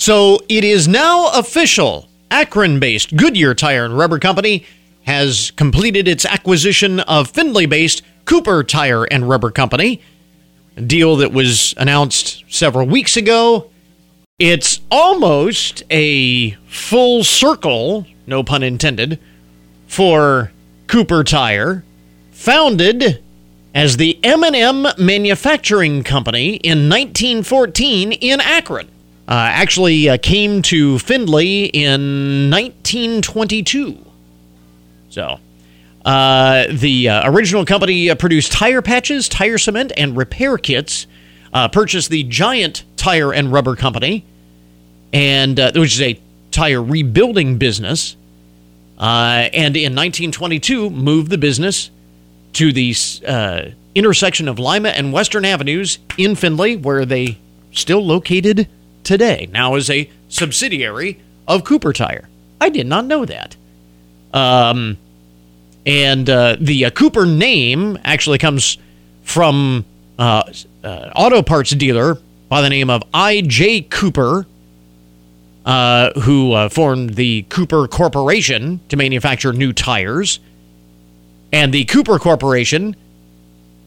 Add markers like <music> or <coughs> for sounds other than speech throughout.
So it is now official. Akron based Goodyear Tire and Rubber Company has completed its acquisition of Findlay based Cooper Tire and Rubber Company, a deal that was announced several weeks ago. It's almost a full circle, no pun intended, for Cooper Tire, founded as the M&M Manufacturing Company in 1914 in Akron. Uh, actually uh, came to Findlay in 1922. So, uh, the uh, original company uh, produced tire patches, tire cement, and repair kits. Uh, purchased the Giant Tire and Rubber Company, and which is a tire rebuilding business. and in 1922, moved the business to the intersection of Lima and Western Avenues in Findlay, where they still located today, now is a subsidiary of Cooper Tire. I did not know that. Um, and uh, the uh, Cooper name actually comes from uh, uh auto parts dealer by the name of I.J. Cooper, uh, who uh, formed the Cooper Corporation to manufacture new tires. And the Cooper Corporation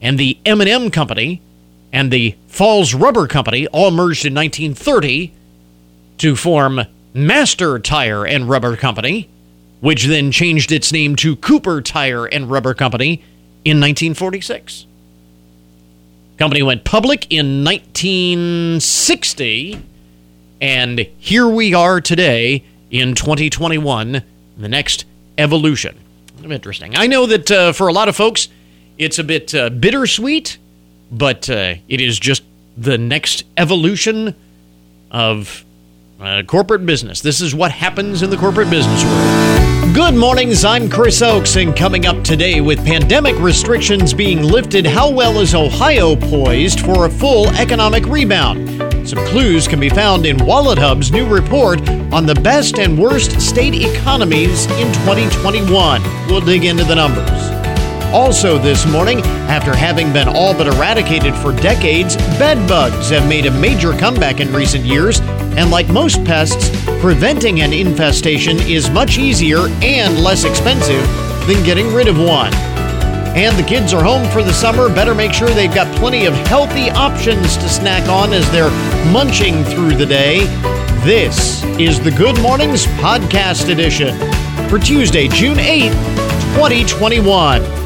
and the M&M Company and the Falls Rubber Company all merged in 1930 to form Master Tire and Rubber Company, which then changed its name to Cooper Tire and Rubber Company in 1946. Company went public in 1960, and here we are today in 2021, the next evolution. Interesting. I know that uh, for a lot of folks, it's a bit uh, bittersweet but uh, it is just the next evolution of uh, corporate business. This is what happens in the corporate business world. Good mornings, I'm Chris Oakes, and coming up today with pandemic restrictions being lifted, how well is Ohio poised for a full economic rebound? Some clues can be found in WalletHub's new report on the best and worst state economies in 2021. We'll dig into the numbers. Also, this morning, after having been all but eradicated for decades, bed bugs have made a major comeback in recent years. And like most pests, preventing an infestation is much easier and less expensive than getting rid of one. And the kids are home for the summer. Better make sure they've got plenty of healthy options to snack on as they're munching through the day. This is the Good Mornings Podcast Edition for Tuesday, June 8th, 2021.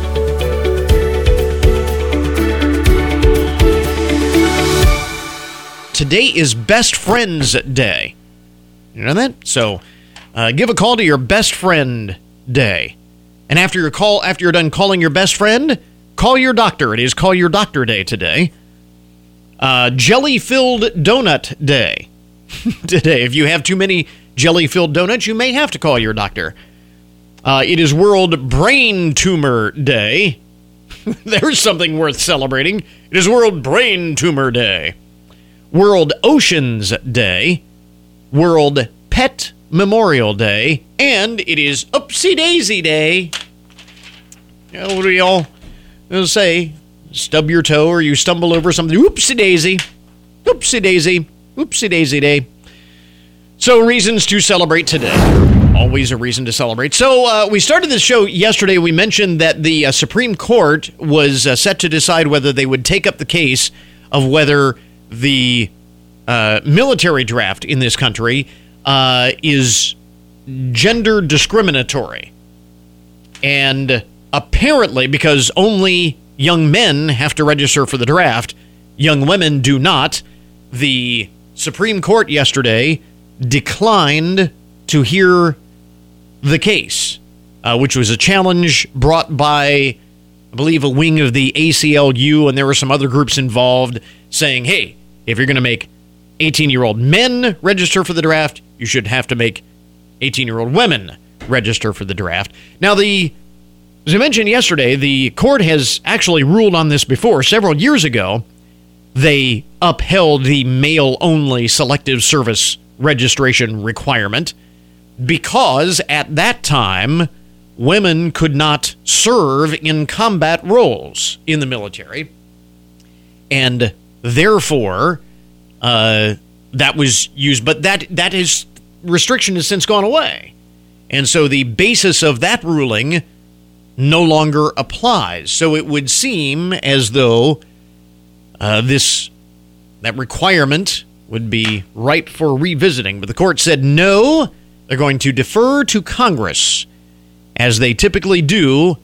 Today is Best Friends Day. You know that? So uh, give a call to your best friend day. And after your call, after you're done calling your best friend, call your doctor. It is Call Your Doctor Day today. Uh, jelly filled donut day <laughs> today. If you have too many jelly filled donuts, you may have to call your doctor. Uh, it is World Brain Tumor Day. <laughs> There's something worth celebrating. It is World Brain Tumor Day. World Oceans Day, World Pet Memorial Day, and it is Oopsie Daisy Day. You know, what do y'all say? Stub your toe or you stumble over something. Oopsie Daisy. Oopsie Daisy. Oopsie Daisy Day. So, reasons to celebrate today. Always a reason to celebrate. So, uh, we started this show yesterday. We mentioned that the uh, Supreme Court was uh, set to decide whether they would take up the case of whether the uh, military draft in this country uh, is gender discriminatory. And apparently, because only young men have to register for the draft, young women do not, the Supreme Court yesterday declined to hear the case, uh, which was a challenge brought by, I believe, a wing of the ACLU, and there were some other groups involved saying, hey, if you're going to make 18 year old men register for the draft, you should have to make 18 year old women register for the draft. Now, the as I mentioned yesterday, the court has actually ruled on this before. Several years ago, they upheld the male only selective service registration requirement because at that time, women could not serve in combat roles in the military. And Therefore, uh, that was used, but that that is restriction has since gone away, and so the basis of that ruling no longer applies. So it would seem as though uh, this that requirement would be ripe for revisiting, but the court said no. They're going to defer to Congress, as they typically do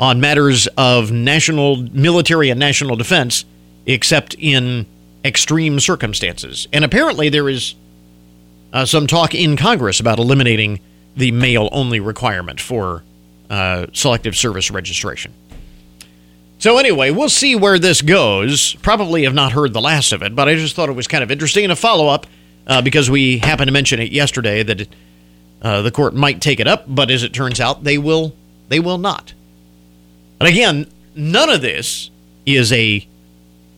on matters of national military and national defense, except in extreme circumstances. And apparently, there is uh, some talk in Congress about eliminating the male only requirement for uh, selective service registration. So, anyway, we'll see where this goes. Probably have not heard the last of it, but I just thought it was kind of interesting. And a follow up, uh, because we happened to mention it yesterday, that it, uh, the court might take it up, but as it turns out, they will, they will not. And again, none of this is a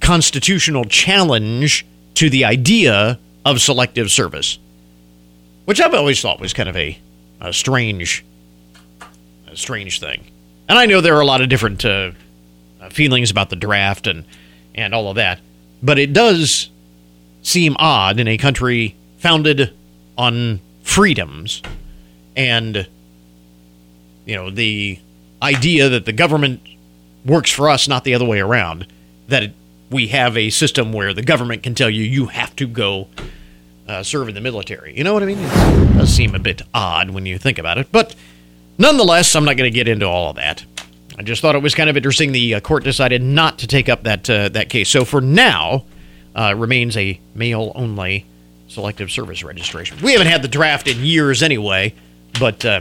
constitutional challenge to the idea of selective service, which I've always thought was kind of a, a strange, a strange thing. And I know there are a lot of different uh, feelings about the draft and and all of that, but it does seem odd in a country founded on freedoms and you know the idea that the government works for us, not the other way around. That we have a system where the government can tell you you have to go uh, serve in the military. You know what I mean? It does seem a bit odd when you think about it, but nonetheless, I'm not going to get into all of that. I just thought it was kind of interesting. The uh, court decided not to take up that uh, that case. So for now, uh, remains a male only selective service registration. We haven't had the draft in years anyway, but uh,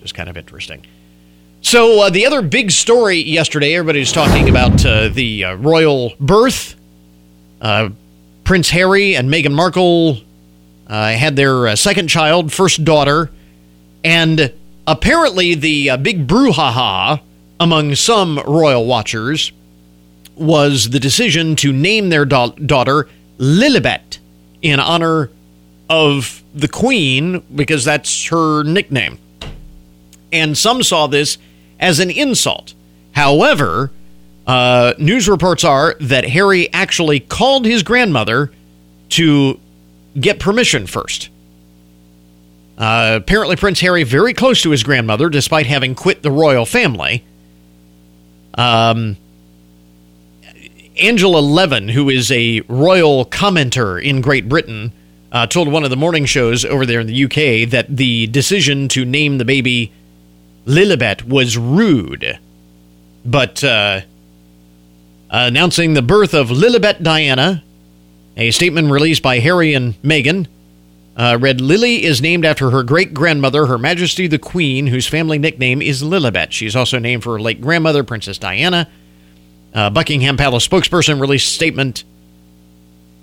just kind of interesting. So uh, the other big story yesterday, everybody's talking about uh, the uh, royal birth. Uh, Prince Harry and Meghan Markle uh, had their uh, second child, first daughter, and apparently the big brouhaha among some royal watchers was the decision to name their da- daughter Lilibet in honor of the Queen because that's her nickname. And some saw this as an insult. However, uh, news reports are that Harry actually called his grandmother to get permission first. Uh, apparently, Prince Harry very close to his grandmother, despite having quit the royal family. Um, Angela Levin, who is a royal commenter in Great Britain, uh, told one of the morning shows over there in the UK that the decision to name the baby Lilibet was rude, but uh, announcing the birth of Lilibet Diana, a statement released by Harry and Meghan uh, read Lily is named after her great grandmother, Her Majesty the Queen, whose family nickname is Lilibet. She's also named for her late grandmother, Princess Diana. Uh, Buckingham Palace spokesperson released a statement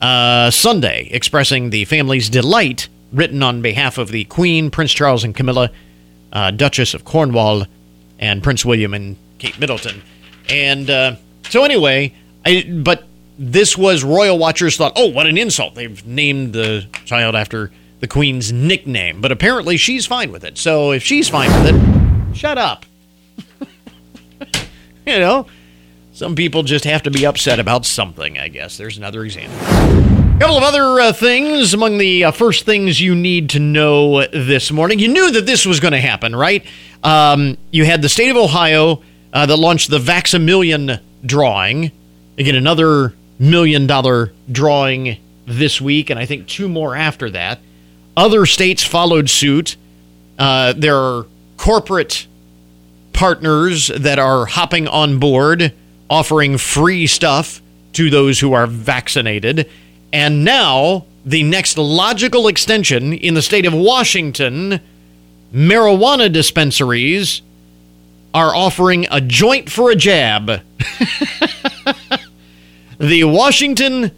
uh, Sunday expressing the family's delight, written on behalf of the Queen, Prince Charles and Camilla uh, Duchess of Cornwall, and Prince William and Kate Middleton. And uh, so, anyway, I, but this was royal watchers thought, oh, what an insult! They've named the child after the Queen's nickname, but apparently she's fine with it. So if she's fine with it, shut up. <laughs> you know, some people just have to be upset about something. I guess there's another example. Couple of other uh, things among the uh, first things you need to know this morning. You knew that this was going to happen, right? Um, you had the state of Ohio uh, that launched the Vax-A-Million drawing. Again, another million dollar drawing this week, and I think two more after that. Other states followed suit. Uh, there are corporate partners that are hopping on board, offering free stuff to those who are vaccinated. And now, the next logical extension in the state of Washington, marijuana dispensaries are offering a joint for a jab. <laughs> the Washington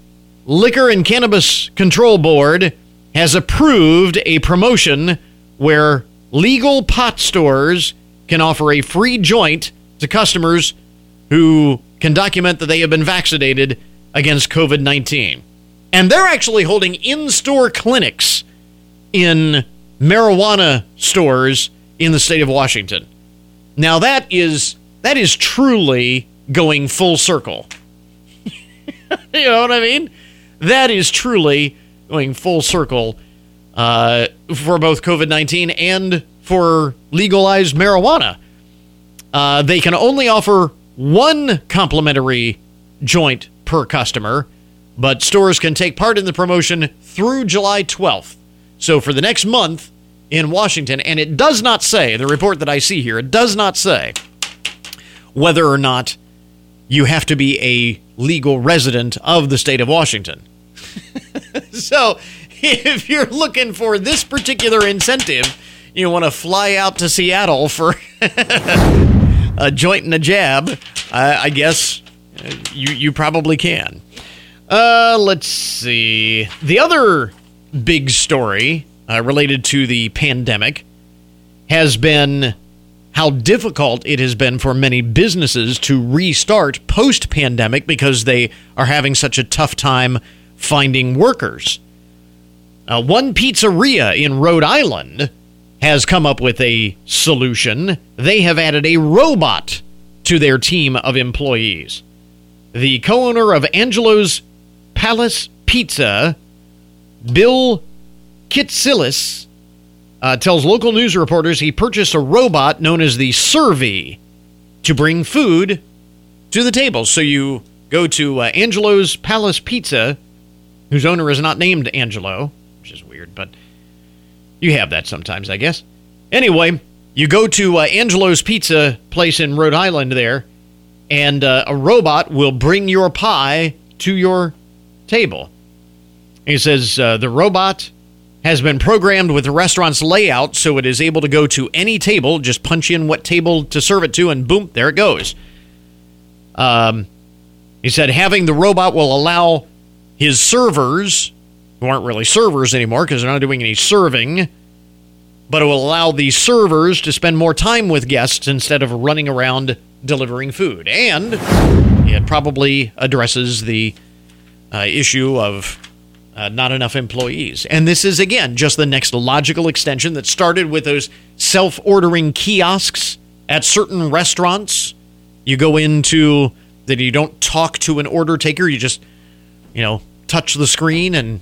Liquor and Cannabis Control Board has approved a promotion where legal pot stores can offer a free joint to customers who can document that they have been vaccinated against COVID 19. And they're actually holding in store clinics in marijuana stores in the state of Washington. Now that is that is truly going full circle. <laughs> you know what I mean? That is truly going full circle uh, for both COVID 19 and for legalized marijuana. Uh, they can only offer one complimentary joint per customer, but stores can take part in the promotion through July 12th. So for the next month in Washington, and it does not say, the report that I see here, it does not say whether or not you have to be a legal resident of the state of Washington. <laughs> so if you're looking for this particular incentive, you want to fly out to Seattle for <laughs> a joint and a jab, I guess uh, you you probably can. Uh, let's see. The other big story uh, related to the pandemic has been how difficult it has been for many businesses to restart post pandemic because they are having such a tough time finding workers. Uh, one pizzeria in Rhode Island has come up with a solution. They have added a robot to their team of employees. The co owner of Angelo's Palace Pizza, Bill Kitsilis, uh, tells local news reporters he purchased a robot known as the Servi to bring food to the table. So you go to uh, Angelo's Palace Pizza, whose owner is not named Angelo, which is weird, but you have that sometimes, I guess. Anyway, you go to uh, Angelo's Pizza place in Rhode Island there, and uh, a robot will bring your pie to your table. He says uh, the robot has been programmed with the restaurant's layout so it is able to go to any table, just punch in what table to serve it to, and boom, there it goes. Um, he said having the robot will allow his servers, who aren't really servers anymore because they're not doing any serving, but it will allow the servers to spend more time with guests instead of running around delivering food. And it probably addresses the uh, issue of uh, not enough employees. And this is, again, just the next logical extension that started with those self ordering kiosks at certain restaurants. You go into that you don't talk to an order taker, you just, you know, touch the screen and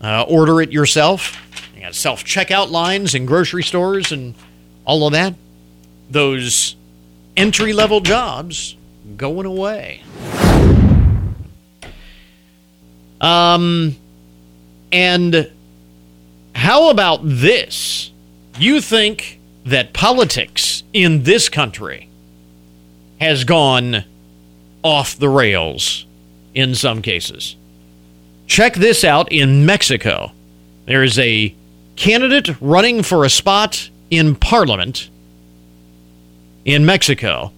uh, order it yourself. You got self checkout lines in grocery stores and all of that. Those entry level jobs going away. Um, and how about this? You think that politics in this country has gone off the rails in some cases. Check this out in Mexico. There is a candidate running for a spot in parliament in Mexico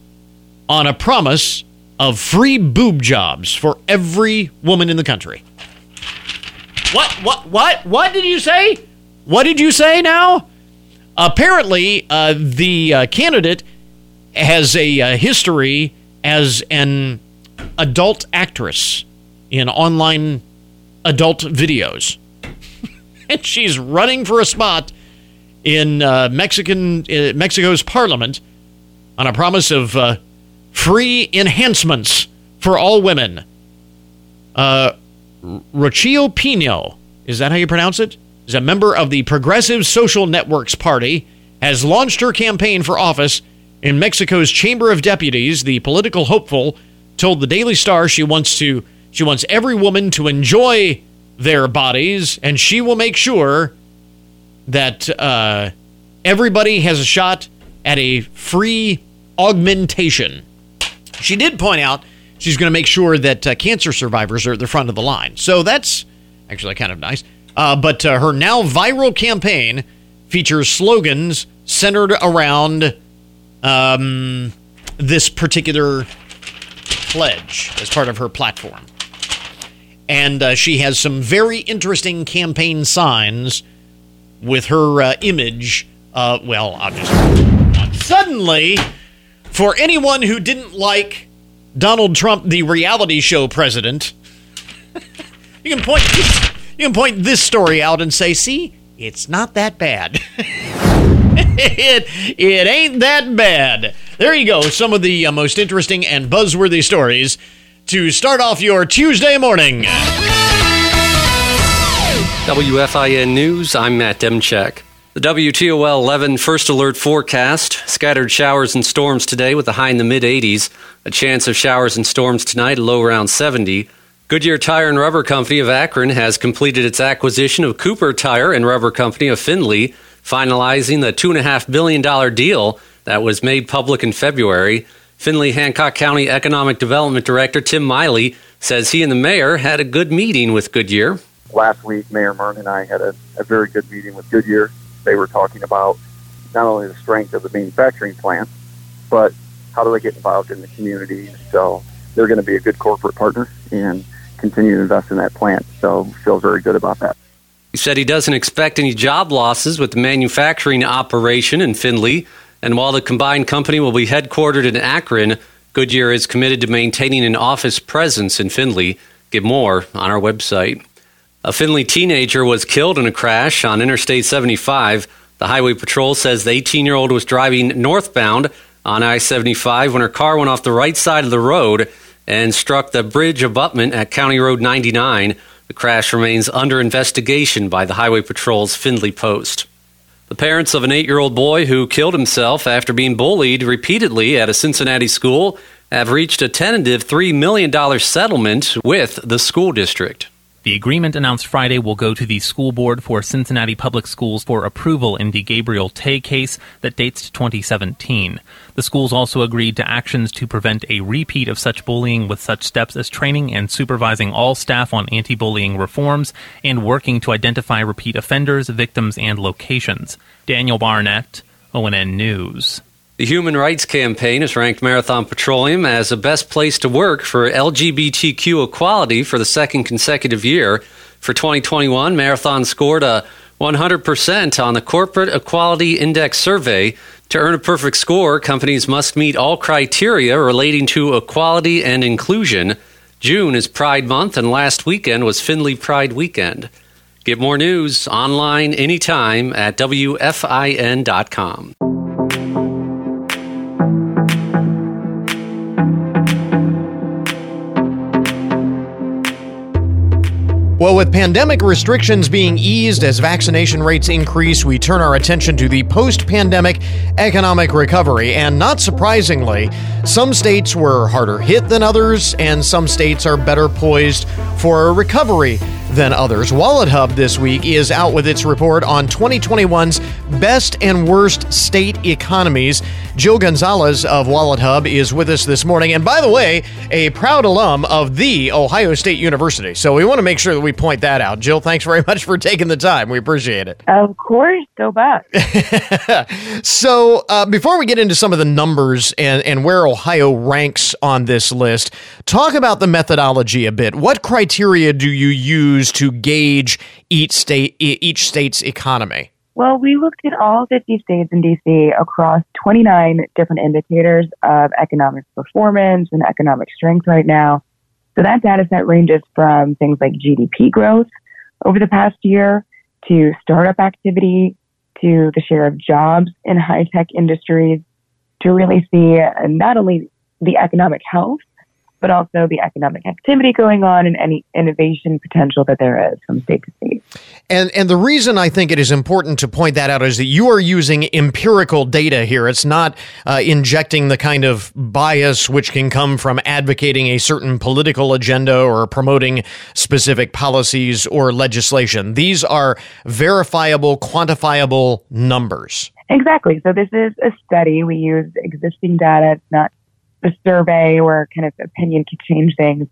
on a promise of free boob jobs for every woman in the country. What? What? What? What did you say? What did you say now? Apparently, uh, the uh, candidate has a uh, history as an adult actress in online adult videos. <laughs> and she's running for a spot in uh, Mexican uh, Mexico's parliament on a promise of uh, free enhancements for all women. Uh, Rocio Pino, is that how you pronounce it? Is a member of the Progressive Social Networks Party, has launched her campaign for office in Mexico's Chamber of Deputies. The political hopeful told the Daily Star she wants to she wants every woman to enjoy their bodies, and she will make sure that uh, everybody has a shot at a free augmentation. She did point out she's going to make sure that uh, cancer survivors are at the front of the line. So that's actually kind of nice. Uh, but uh, her now viral campaign features slogans centered around um, this particular pledge as part of her platform. And uh, she has some very interesting campaign signs with her uh, image. Uh, well, I'll. Suddenly, for anyone who didn't like Donald Trump, the reality show president, you can point you can point this story out and say, "See, it's not that bad. <laughs> it it ain't that bad." There you go. Some of the uh, most interesting and buzzworthy stories to start off your Tuesday morning. WFIN News, I'm Matt Demchek. The WTOL 11 first alert forecast scattered showers and storms today with a high in the mid 80s. A chance of showers and storms tonight, low around 70. Goodyear Tire and Rubber Company of Akron has completed its acquisition of Cooper Tire and Rubber Company of Findlay, finalizing the $2.5 billion deal that was made public in February. Findlay Hancock County Economic Development Director Tim Mayle says he and the mayor had a good meeting with Goodyear last week, Mayor Muryn and I had a, a very good meeting with Goodyear. They were talking about not only the strength of the manufacturing plant, but how do they get involved in the community. So they're going to be a good corporate partner and continue to invest in that plant. So feel very good about that. He said he doesn't expect any job losses with the manufacturing operation in Findlay. And while the combined company will be headquartered in Akron, Goodyear is committed to maintaining an office presence in Findlay. Get more on our website. A Findlay teenager was killed in a crash on Interstate 75. The Highway Patrol says the 18 year old was driving northbound on I 75 when her car went off the right side of the road and struck the bridge abutment at County Road 99. The crash remains under investigation by the Highway Patrol's Findlay Post. The parents of an eight year old boy who killed himself after being bullied repeatedly at a Cincinnati school have reached a tentative $3 million settlement with the school district. The agreement announced Friday will go to the school board for Cincinnati Public Schools for approval in the Gabriel Taye case that dates to 2017. The schools also agreed to actions to prevent a repeat of such bullying with such steps as training and supervising all staff on anti bullying reforms and working to identify repeat offenders, victims, and locations. Daniel Barnett, ONN News. The Human Rights Campaign has ranked Marathon Petroleum as the best place to work for LGBTQ equality for the second consecutive year. For 2021, Marathon scored a 100% on the Corporate Equality Index survey. To earn a perfect score, companies must meet all criteria relating to equality and inclusion. June is Pride Month, and last weekend was Findlay Pride Weekend. Get more news online anytime at WFIN.com. Well, with pandemic restrictions being eased as vaccination rates increase, we turn our attention to the post pandemic economic recovery. And not surprisingly, some states were harder hit than others, and some states are better poised for a recovery than others. WalletHub this week is out with its report on 2021's best and worst state economies. Jill Gonzalez of WalletHub is with us this morning. And by the way, a proud alum of the Ohio State University. So we want to make sure that we point that out. Jill, thanks very much for taking the time. We appreciate it. Of course. Go back. <laughs> so uh, before we get into some of the numbers and, and where Ohio ranks on this list, talk about the methodology a bit. What criteria do you use to gauge each state each state's economy? Well, we looked at all 50 states in DC across 29 different indicators of economic performance and economic strength right now. So that data set ranges from things like GDP growth over the past year to startup activity to the share of jobs in high tech industries to really see uh, not only the economic health but also the economic activity going on and any innovation potential that there is from state to state. And and the reason I think it is important to point that out is that you are using empirical data here. It's not uh, injecting the kind of bias which can come from advocating a certain political agenda or promoting specific policies or legislation. These are verifiable, quantifiable numbers. Exactly. So this is a study. We use existing data. It's not a survey where kind of opinion can change things.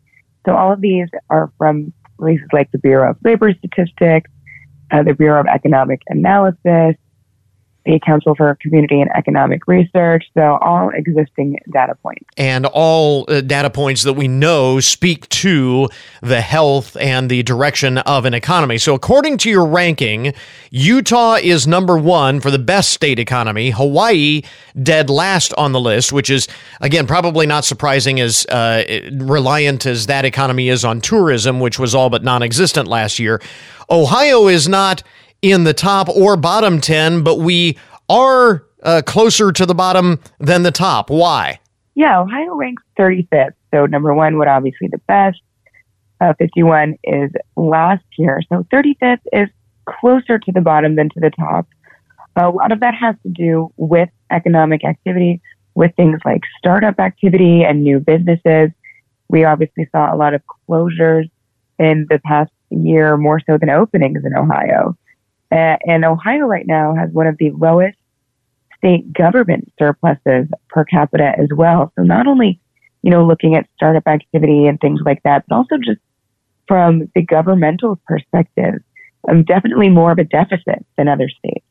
So all of these are from places like the Bureau of Labor Statistics, uh, the Bureau of Economic Analysis, the Council for Community and Economic Research. So, all existing data points. And all uh, data points that we know speak to the health and the direction of an economy. So, according to your ranking, Utah is number one for the best state economy, Hawaii dead last on the list, which is, again, probably not surprising as uh, reliant as that economy is on tourism, which was all but non existent last year. Ohio is not in the top or bottom 10, but we are uh, closer to the bottom than the top. Why? Yeah, Ohio ranks 35th. So number one would obviously the best. Uh, 51 is last year. So 35th is closer to the bottom than to the top. A lot of that has to do with economic activity, with things like startup activity and new businesses. We obviously saw a lot of closures in the past year, more so than openings in Ohio. Uh, and Ohio right now has one of the lowest state government surpluses per capita as well. So not only, you know, looking at startup activity and things like that, but also just from the governmental perspective, um, definitely more of a deficit than other states.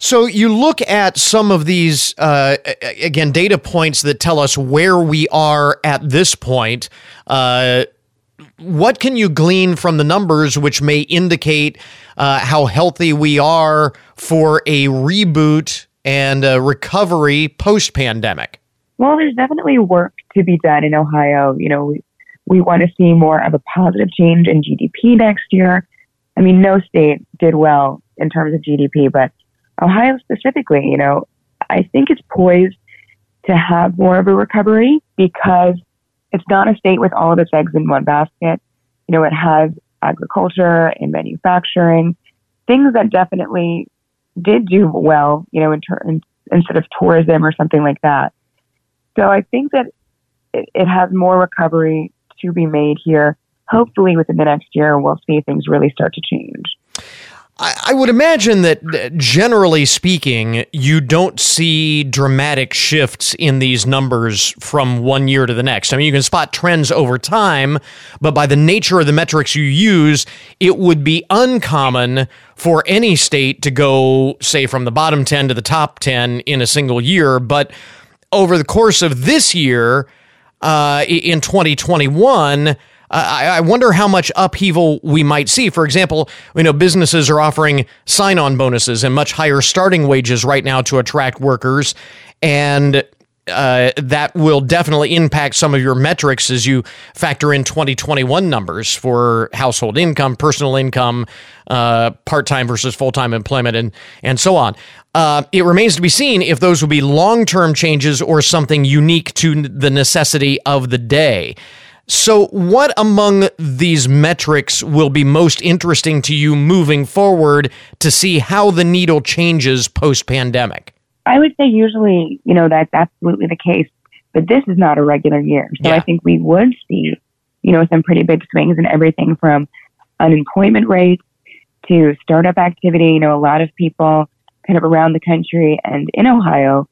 So you look at some of these, uh, again, data points that tell us where we are at this point. Uh, what can you glean from the numbers which may indicate uh, how healthy we are for a reboot and a recovery post pandemic? Well, there's definitely work to be done in Ohio. You know, we, we want to see more of a positive change in GDP next year. I mean, no state did well in terms of GDP, but Ohio specifically, you know, I think it's poised to have more of a recovery because it's not a state with all of its eggs in one basket. You know, it has agriculture and manufacturing, things that definitely did do well, you know, in ter- instead of tourism or something like that. So I think that it, it has more recovery to be made here. Hopefully, within the next year, we'll see things really start to change. I, would imagine that generally speaking, you don't see dramatic shifts in these numbers from one year to the next. I mean, you can spot trends over time, but by the nature of the metrics you use, it would be uncommon for any state to go, say, from the bottom 10 to the top 10 in a single year. But over the course of this year, uh, in 2021, I, wonder how much upheaval we might see. For example, you know, businesses are offering sign on bonuses and much higher starting wages right now to attract workers. And uh, that will definitely impact some of your metrics as you factor in 2021 numbers for household income, personal income, uh, part time versus full time employment, and and so on. Uh, it remains to be seen if those will be long term changes or something unique to the necessity of the day. So, what among these metrics will be most interesting to you moving forward to see how the needle changes post pandemic? I would say usually, you know, that's absolutely the case, but this is not a regular year. So yeah. I think we would see, you know, some pretty big swings in everything from unemployment rates to startup activity. You know, a lot of people kind of around the country and in Ohio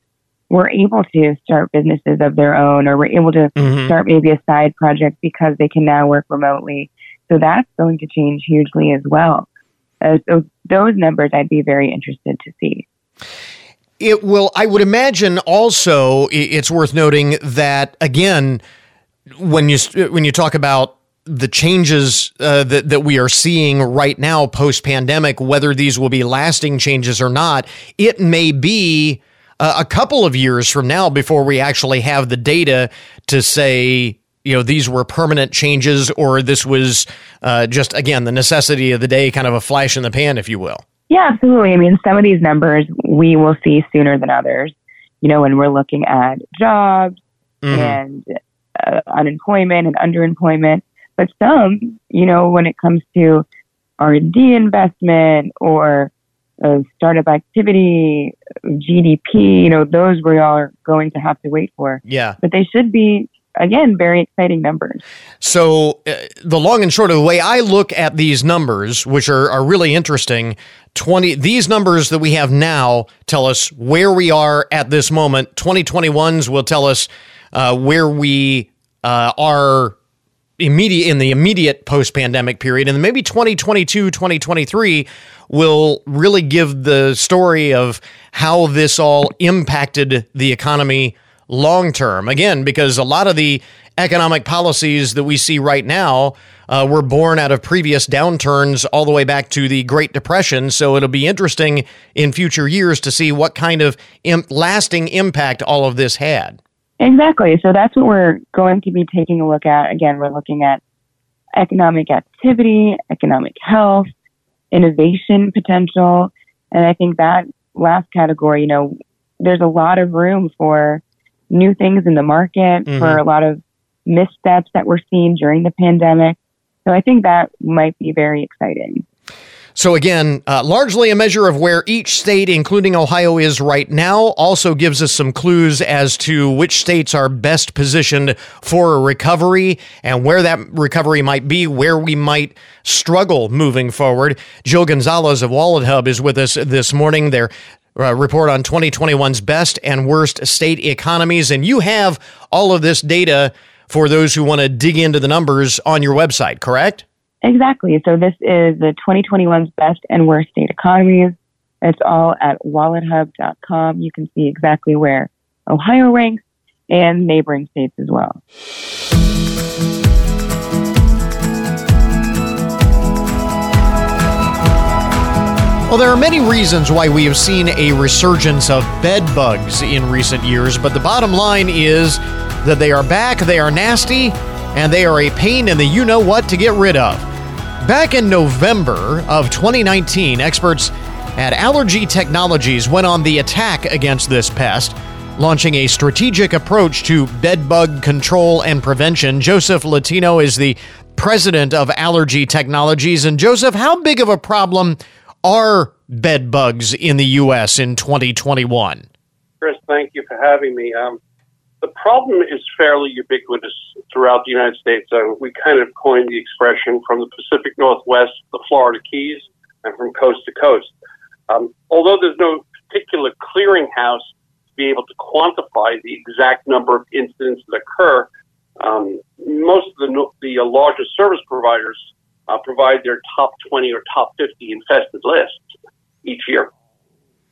were able to start businesses of their own or were able to mm-hmm. start maybe a side project because they can now work remotely. So that's going to change hugely as well. Uh, so those numbers I'd be very interested to see. It will, I would imagine also it's worth noting that again, when you, when you talk about the changes uh, that that we are seeing right now post pandemic, whether these will be lasting changes or not, it may be uh, a couple of years from now before we actually have the data to say you know these were permanent changes or this was uh, just again the necessity of the day kind of a flash in the pan if you will. Yeah absolutely. I mean some of these numbers we will see sooner than others. You know when we're looking at jobs mm-hmm. and uh, unemployment and underemployment. But some you know when it comes to r&d investment or of startup activity, GDP, you know, those we are going to have to wait for. Yeah. But they should be again very exciting numbers so uh, the long and short of the way i look at these numbers which are, are really interesting 20 these numbers that we have now tell us where we are at this moment 2021s will tell us uh, where we uh, are immediate in the immediate post pandemic period and maybe 2022 2023 will really give the story of how this all impacted the economy long term again because a lot of the economic policies that we see right now uh, were born out of previous downturns all the way back to the Great Depression. So it'll be interesting in future years to see what kind of lasting impact all of this had. Exactly. So that's what we're going to be taking a look at. Again, we're looking at economic activity, economic health, innovation potential. And I think that last category, you know, there's a lot of room for new things in the market, mm-hmm. for a lot of missteps that were seen during the pandemic. So I think that might be very exciting. So, again, uh, largely a measure of where each state, including Ohio, is right now, also gives us some clues as to which states are best positioned for a recovery and where that recovery might be, where we might struggle moving forward. Jill Gonzalez of WalletHub is with us this morning. Their uh, report on 2021's best and worst state economies. And you have all of this data for those who want to dig into the numbers on your website, correct? Exactly. So this is the 2021's best and worst state economies. It's all at wallethub.com. You can see exactly where Ohio ranks and neighboring states as well. Well, there are many reasons why we have seen a resurgence of bed bugs in recent years, but the bottom line is that they are back, they are nasty, and they are a pain in the you know what to get rid of. Back in November of 2019, experts at Allergy Technologies went on the attack against this pest, launching a strategic approach to bedbug control and prevention. Joseph Latino is the president of Allergy Technologies. And Joseph, how big of a problem are bedbugs in the U.S. in 2021? Chris, thank you for having me. Um, the problem is fairly ubiquitous throughout the United States. Uh, we kind of coined the expression from the Pacific Northwest, the Florida Keys, and from coast to coast. Um, although there's no particular clearinghouse to be able to quantify the exact number of incidents that occur, um, most of the, the uh, larger service providers uh, provide their top 20 or top 50 infested lists each year.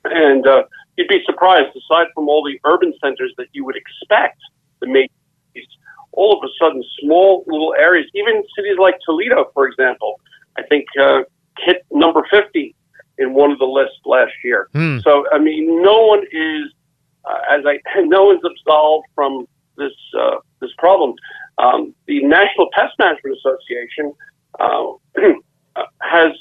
And uh, you'd be surprised, aside from all the urban centers that you would expect, the major cities, all of a sudden, small little areas, even cities like Toledo, for example, I think uh, hit number 50 in one of the lists last year. Hmm. So, I mean, no one is, uh, as I, <laughs> no one's absolved from this uh, this problem. Um, the National Pest Management Association uh, <clears throat> has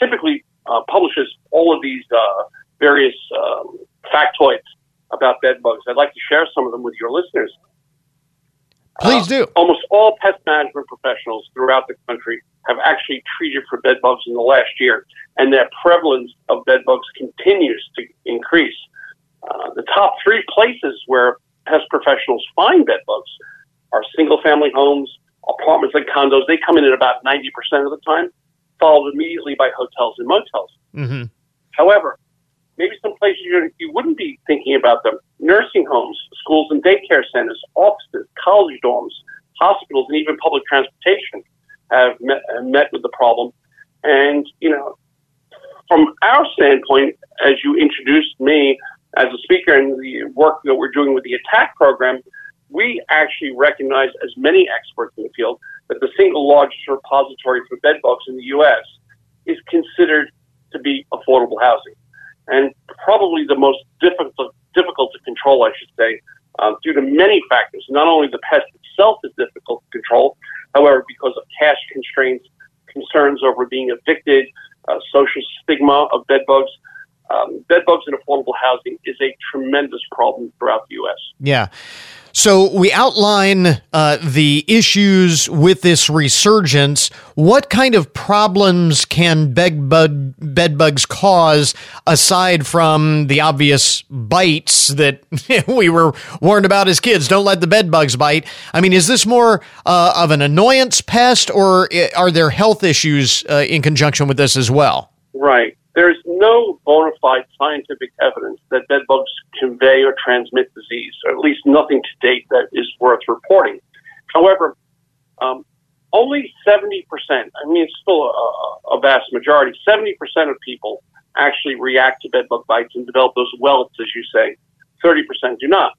typically uh, publishes all of these uh, various um, factoids about bed bugs. I'd like to share some of them with your listeners. Please do. Uh, almost all pest management professionals throughout the country have actually treated for bed bugs in the last year, and their prevalence of bed bugs continues to increase. Uh, the top three places where pest professionals find bed bugs are single family homes, apartments, and condos. They come in at about 90% of the time, followed immediately by hotels and motels. Mm-hmm. However, maybe some places you, you wouldn't be thinking about them. Nursing homes, schools and daycare centers, offices, college dorms, hospitals, and even public transportation have met, met with the problem. And, you know, from our standpoint, as you introduced me as a speaker and the work that we're doing with the ATTACK program, we actually recognize as many experts in the field that the single largest repository for bedbugs in the U.S. is considered to be affordable housing and probably the most difficult difficult to control, I should say, um, due to many factors. Not only the pest itself is difficult to control, however, because of cash constraints, concerns over being evicted, uh, social stigma of bed bugs. Um, bed bugs in affordable housing is a tremendous problem throughout the U.S. Yeah. So we outline uh, the issues with this resurgence. What kind of problems can bed, bug, bed bugs cause aside from the obvious bites that <laughs> we were warned about as kids? Don't let the bed bugs bite. I mean, is this more uh, of an annoyance pest, or are there health issues uh, in conjunction with this as well? Right. There's no bona fide scientific evidence that bed bugs convey or transmit disease, or at least nothing to date that is worth reporting. However, um, only 70%, I mean, it's still a, a vast majority, 70% of people actually react to bed bug bites and develop those welts, as you say. 30% do not.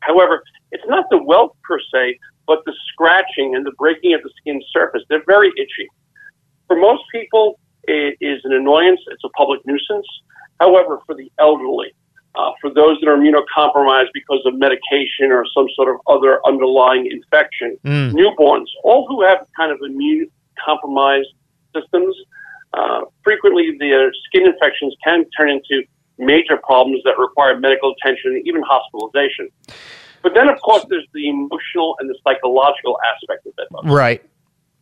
However, it's not the welt per se, but the scratching and the breaking of the skin surface. They're very itchy. For most people, it is an annoyance. It's a public nuisance. However, for the elderly, uh, for those that are immunocompromised because of medication or some sort of other underlying infection, mm. newborns, all who have kind of immune compromised systems, uh, frequently their skin infections can turn into major problems that require medical attention and even hospitalization. But then, of course, there's the emotional and the psychological aspect of it. Right.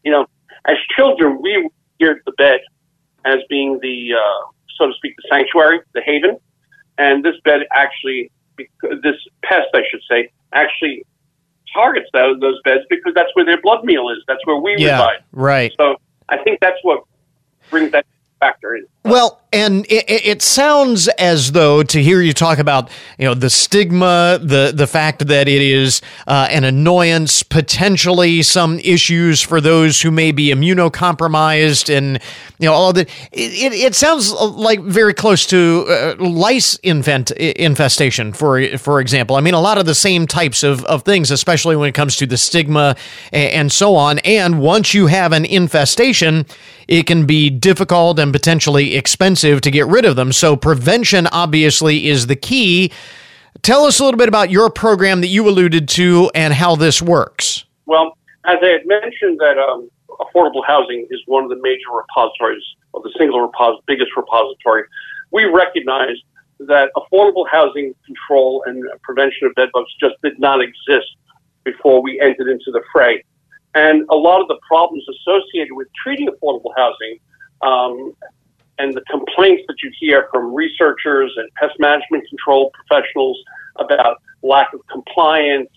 You know, As children, we revered the bed as being the, uh, so to speak, the sanctuary, the haven. And this bed actually, this pest, I should say, actually targets those, those beds because that's where their blood meal is. That's where we Yeah, reside. right. So I think that's what brings that factor in. Well, and it, it sounds as though to hear you talk about, you know, the stigma, the the fact that it is uh, an annoyance, potentially some issues for those who may be immunocompromised, and you know all that. It, it, it sounds like very close to uh, lice infant, infestation, for for example. I mean, a lot of the same types of, of things, especially when it comes to the stigma and, and so on. And once you have an infestation, it can be difficult and potentially expensive to get rid of them. So prevention obviously is the key. Tell us a little bit about your program that you alluded to and how this works. Well, as I had mentioned, that um, affordable housing is one of the major repositories, or the single repos- biggest repository. We recognized that affordable housing control and prevention of bedbugs just did not exist before we entered into the fray. And a lot of the problems associated with treating affordable housing um, and the complaints that you hear from researchers and pest management control professionals about lack of compliance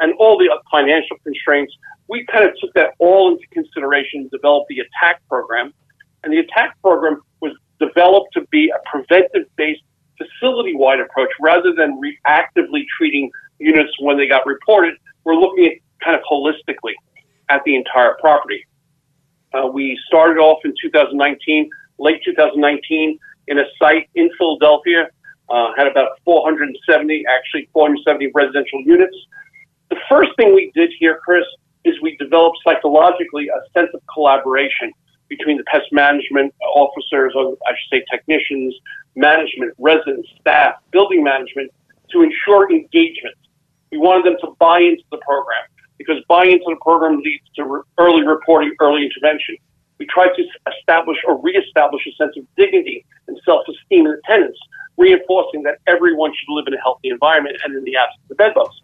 and all the financial constraints, we kind of took that all into consideration and developed the ATAC program. And the ATAC program was developed to be a preventive based facility wide approach rather than reactively treating units when they got reported. We're looking at kind of holistically at the entire property. Uh, we started off in 2019, late 2019, in a site in Philadelphia. Uh, had about 470, actually 470 residential units. The first thing we did here, Chris, is we developed psychologically a sense of collaboration between the pest management officers, or I should say technicians, management, residents, staff, building management, to ensure engagement. We wanted them to buy into the program because buying into the program leads to re- early reporting, early intervention. We try to establish or reestablish a sense of dignity and self-esteem in the tenants, reinforcing that everyone should live in a healthy environment and in the absence of bedbugs.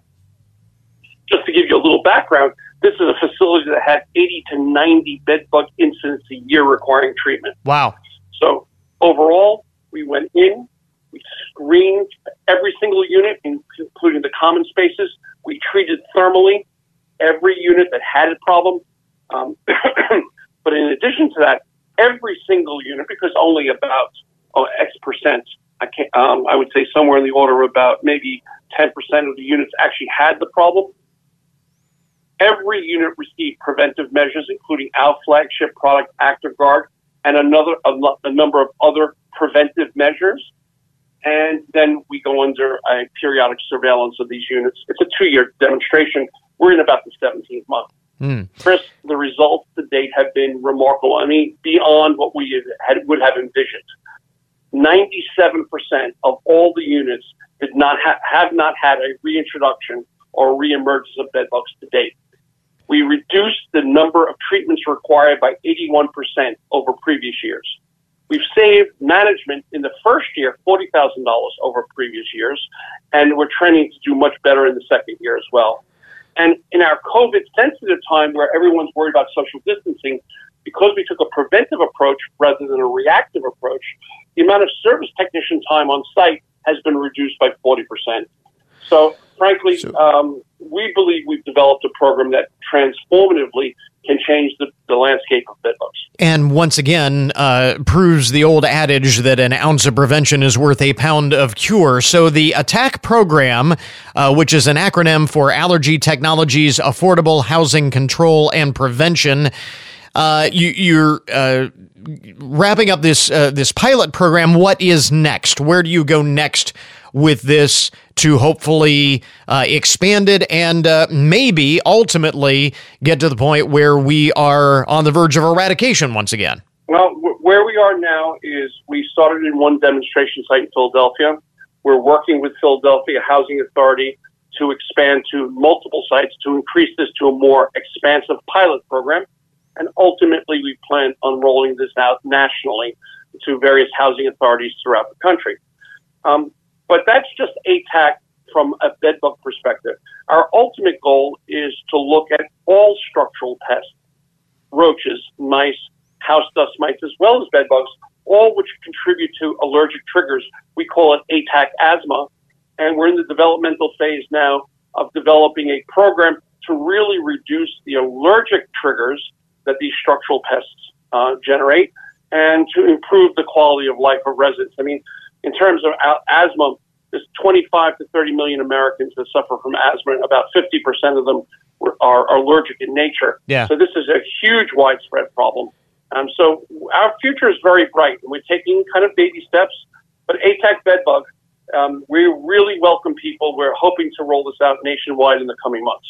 Just to give you a little background, this is a facility that had 80 to 90 bedbug incidents a year requiring treatment. Wow. So overall, we went in, we screened every single unit, including the common spaces. We treated thermally every unit that had a problem. Um, <coughs> but in addition to that, every single unit, because only about oh, X percent, I, can't, um, I would say somewhere in the order of about maybe 10% of the units actually had the problem. Every unit received preventive measures, including our flagship product, ActiveGuard, and another a, a number of other preventive measures. And then we go under a periodic surveillance of these units. It's a two-year demonstration. We're in about the 17th month. Mm. Chris, the results to date have been remarkable. I mean, beyond what we had, would have envisioned. 97% of all the units did not ha- have not had a reintroduction or reemergence of bedbugs to date. We reduced the number of treatments required by 81% over previous years. We've saved management in the first year $40,000 over previous years, and we're trending to do much better in the second year as well. And in our COVID sensitive time where everyone's worried about social distancing, because we took a preventive approach rather than a reactive approach, the amount of service technician time on site has been reduced by 40%. So, frankly, So- um, we believe we've developed a program that transformatively can change the, the landscape of bedbugs. And once again, uh, proves the old adage that an ounce of prevention is worth a pound of cure. So the ATAC program, uh, which is an acronym for Allergy Technologies, Affordable Housing Control and Prevention, uh, you, you're uh, wrapping up this uh, this pilot program. What is next? Where do you go next with this to hopefully uh, expand it and uh, maybe ultimately get to the point where we are on the verge of eradication once again? Well, w- where we are now is we started in one demonstration site in Philadelphia. We're working with Philadelphia Housing Authority to expand to multiple sites to increase this to a more expansive pilot program. And ultimately, we plan on rolling this out nationally to various housing authorities throughout the country. Um, but that's just ATAC from a bedbug perspective. Our ultimate goal is to look at all structural pests roaches, mice, house dust mites, as well as bedbugs, all which contribute to allergic triggers. We call it ATAC asthma. And we're in the developmental phase now of developing a program to really reduce the allergic triggers that these structural pests uh, generate and to improve the quality of life of residents. I mean, in terms of asthma, there's 25 to 30 million Americans that suffer from asthma, and about 50% of them are, are allergic in nature. Yeah. So this is a huge widespread problem. Um, so our future is very bright, and we're taking kind of baby steps. But ATAC bedbug, um, we really welcome people. We're hoping to roll this out nationwide in the coming months.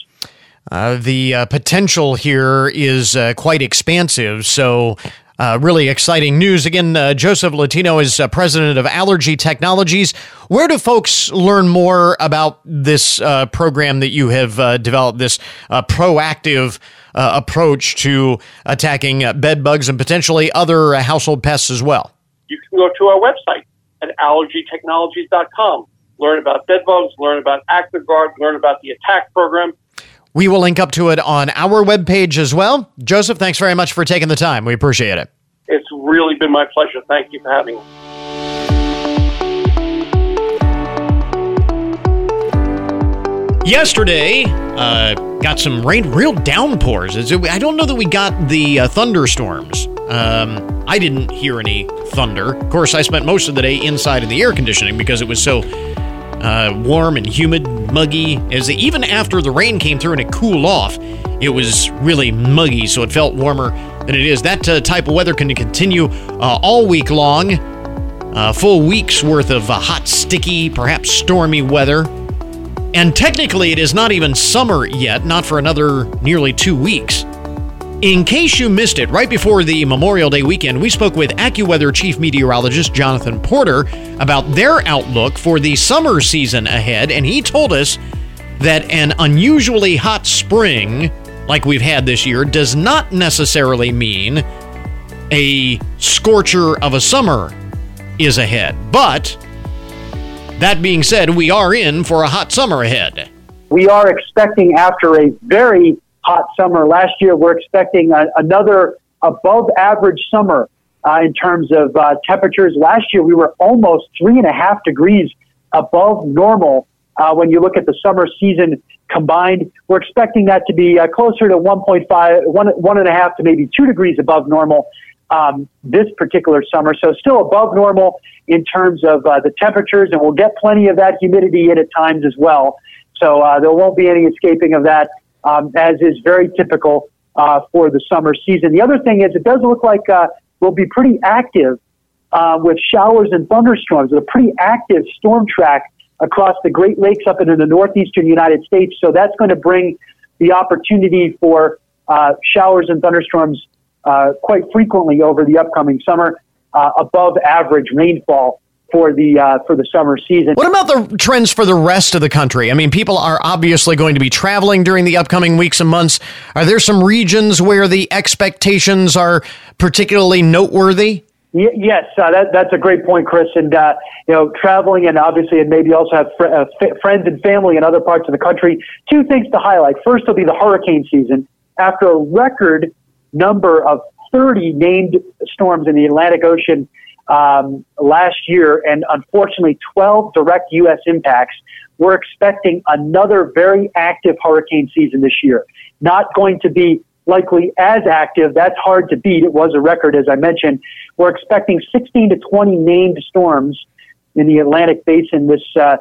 Uh, the uh, potential here is uh, quite expansive. So, uh, really exciting news. Again, uh, Joseph Latino is uh, president of Allergy Technologies. Where do folks learn more about this program that you have developed, this proactive approach to attacking bed bugs and potentially other household pests as well? You can go to our website at allergytechnologies.com. Learn about bed bugs, learn about ActiveGuard, learn about the attack program we will link up to it on our webpage as well. Joseph, thanks very much for taking the time. We appreciate it. It's really been my pleasure. Thank you for having me. Yesterday, uh, got some rain, real downpours. I don't know that we got the uh, thunderstorms. Um, I didn't hear any thunder. Of course, I spent most of the day inside in the air conditioning because it was so uh, warm and humid, muggy. As even after the rain came through and it cooled off, it was really muggy, so it felt warmer than it is. That uh, type of weather can continue uh, all week long. A full week's worth of uh, hot, sticky, perhaps stormy weather. And technically, it is not even summer yet, not for another nearly two weeks. In case you missed it, right before the Memorial Day weekend, we spoke with AccuWeather Chief Meteorologist Jonathan Porter about their outlook for the summer season ahead, and he told us that an unusually hot spring, like we've had this year, does not necessarily mean a scorcher of a summer is ahead. But that being said, we are in for a hot summer ahead. We are expecting, after a very hot summer. Last year, we're expecting a, another above average summer uh, in terms of uh, temperatures. Last year, we were almost three and a half degrees above normal uh, when you look at the summer season combined. We're expecting that to be uh, closer to 1.5, one, one and a half to maybe two degrees above normal um, this particular summer. So still above normal in terms of uh, the temperatures, and we'll get plenty of that humidity in at times as well. So uh, there won't be any escaping of that um, as is very typical uh, for the summer season. The other thing is, it does look like uh, we'll be pretty active uh, with showers and thunderstorms. with a pretty active storm track across the Great Lakes up into the northeastern United States. So that's going to bring the opportunity for uh, showers and thunderstorms uh, quite frequently over the upcoming summer, uh, above average rainfall for the uh, for the summer season. What about the trends for the rest of the country? I mean, people are obviously going to be traveling during the upcoming weeks and months. Are there some regions where the expectations are particularly noteworthy? Y- yes, uh, that, that's a great point, Chris. And uh, you know, traveling and obviously, and maybe also have fr- uh, f- friends and family in other parts of the country. Two things to highlight. First, will be the hurricane season. After a record number of 30 named storms in the Atlantic Ocean um, last year, and unfortunately 12 direct U.S. impacts. We're expecting another very active hurricane season this year. Not going to be likely as active. That's hard to beat. It was a record, as I mentioned. We're expecting 16 to 20 named storms in the Atlantic Basin this uh,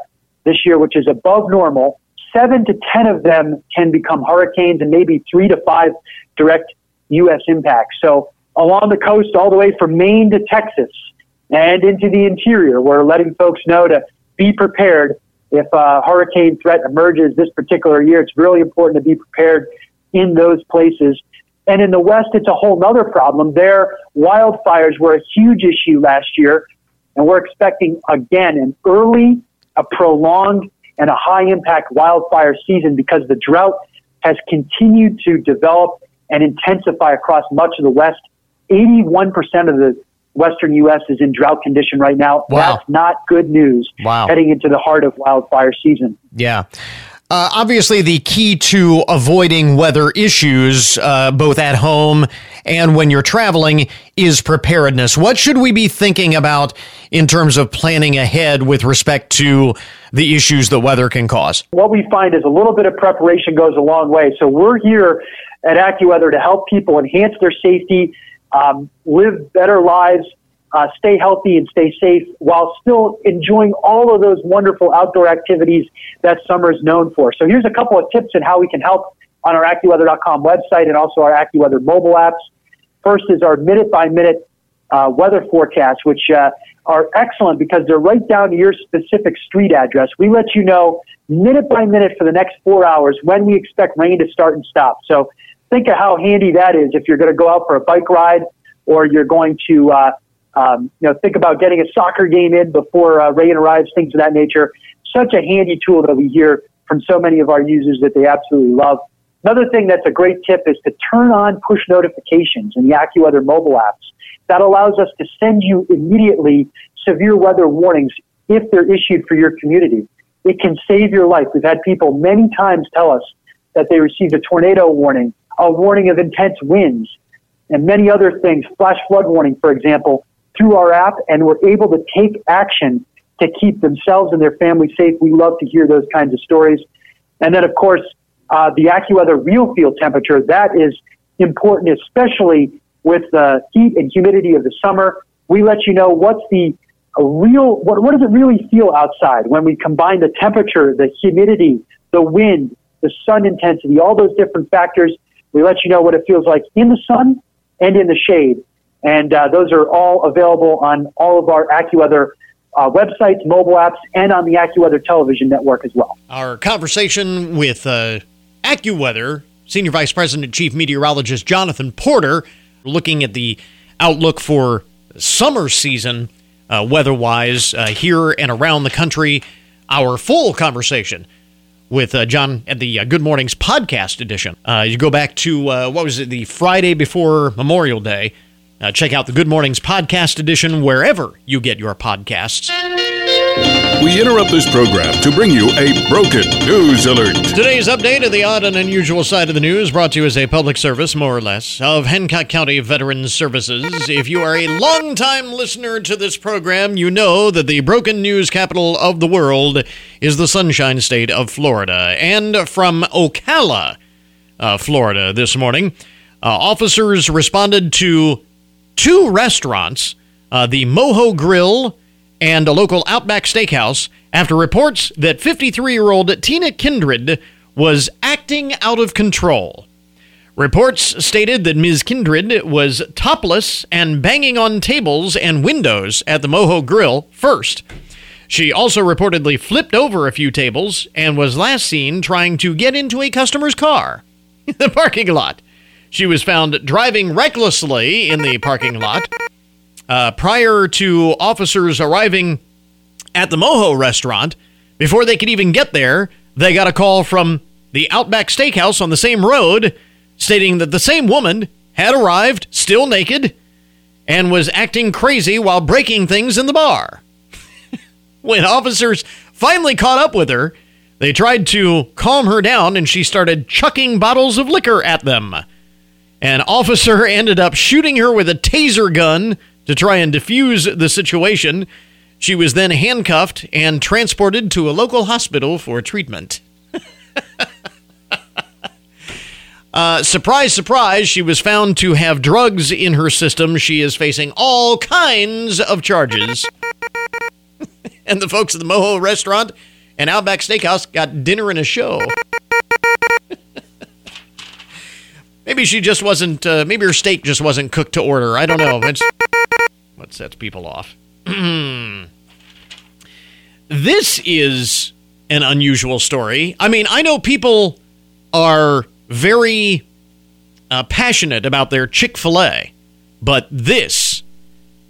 this year, which is above normal. Seven to 10 of them can become hurricanes, and maybe three to five direct U.S. impacts. So along the coast, all the way from Maine to Texas, and into the interior. We're letting folks know to be prepared if a hurricane threat emerges this particular year. It's really important to be prepared in those places. And in the West, it's a whole other problem. There, wildfires were a huge issue last year, and we're expecting again an early, a prolonged, and a high impact wildfire season because the drought has continued to develop and intensify across much of the West. 81% of the western U.S. is in drought condition right now. Wow. That's not good news wow. heading into the heart of wildfire season. Yeah. Uh, obviously, the key to avoiding weather issues, uh, both at home and when you're traveling, is preparedness. What should we be thinking about in terms of planning ahead with respect to the issues that weather can cause? What we find is a little bit of preparation goes a long way. So we're here at AccuWeather to help people enhance their safety, um, live better lives, uh, stay healthy and stay safe while still enjoying all of those wonderful outdoor activities that summer is known for. So here's a couple of tips on how we can help on our AccuWeather.com website and also our AccuWeather mobile apps. First is our minute by minute uh, weather forecasts, which uh, are excellent because they're right down to your specific street address. We let you know minute by minute for the next four hours when we expect rain to start and stop. So think of how handy that is if you're going to go out for a bike ride or you're going to uh, um, you know, think about getting a soccer game in before uh, rain arrives, things of that nature. Such a handy tool that we hear from so many of our users that they absolutely love. Another thing that's a great tip is to turn on push notifications in the AccuWeather mobile apps. That allows us to send you immediately severe weather warnings if they're issued for your community. It can save your life. We've had people many times tell us that they received a tornado warning, a warning of intense winds, and many other things, flash flood warning, for example, through our app and were able to take action to keep themselves and their family safe. We love to hear those kinds of stories. And then, of course, uh, the AccuWeather RealFeel temperature, that is important, especially with the heat and humidity of the summer. We let you know what's the real, what, what does it really feel outside when we combine the temperature, the humidity, the wind, the sun intensity, all those different factors. We let you know what it feels like in the sun and in the shade. And uh, those are all available on all of our AccuWeather uh, websites, mobile apps, and on the AccuWeather television network as well. Our conversation with uh, AccuWeather Senior Vice President Chief Meteorologist Jonathan Porter, looking at the outlook for summer season uh, weather-wise uh, here and around the country. Our full conversation with uh, John at the uh, Good Mornings podcast edition. Uh, you go back to uh, what was it, the Friday before Memorial Day. Uh, check out the Good Mornings podcast edition wherever you get your podcasts. We interrupt this program to bring you a broken news alert. Today's update of the odd and unusual side of the news brought to you as a public service, more or less, of Hancock County Veterans Services. If you are a longtime listener to this program, you know that the broken news capital of the world is the Sunshine State of Florida. And from Ocala, uh, Florida, this morning, uh, officers responded to two restaurants, uh, the Moho Grill and a local Outback Steakhouse, after reports that 53 year old Tina Kindred was acting out of control. Reports stated that Ms. Kindred was topless and banging on tables and windows at the Moho Grill first. She also reportedly flipped over a few tables and was last seen trying to get into a customer's car <laughs> in the parking lot. She was found driving recklessly in the parking lot. Uh, prior to officers arriving at the Moho restaurant, before they could even get there, they got a call from the Outback Steakhouse on the same road stating that the same woman had arrived, still naked, and was acting crazy while breaking things in the bar. <laughs> when officers finally caught up with her, they tried to calm her down and she started chucking bottles of liquor at them. An officer <laughs> ended up shooting her with a taser gun to try and defuse the situation. She was then handcuffed and transported to a local hospital for treatment. <laughs> uh, surprise, surprise, she was found to have drugs in her system. She is facing all kinds of charges. <laughs> and the folks at the Moho restaurant and Outback Steakhouse got dinner and a show. <laughs> Maybe she just wasn't. Uh, maybe her steak just wasn't cooked to order. I don't know. It's what sets people off. <clears throat> this is an unusual story. I mean, I know people are very uh, passionate about their Chick Fil A, but this,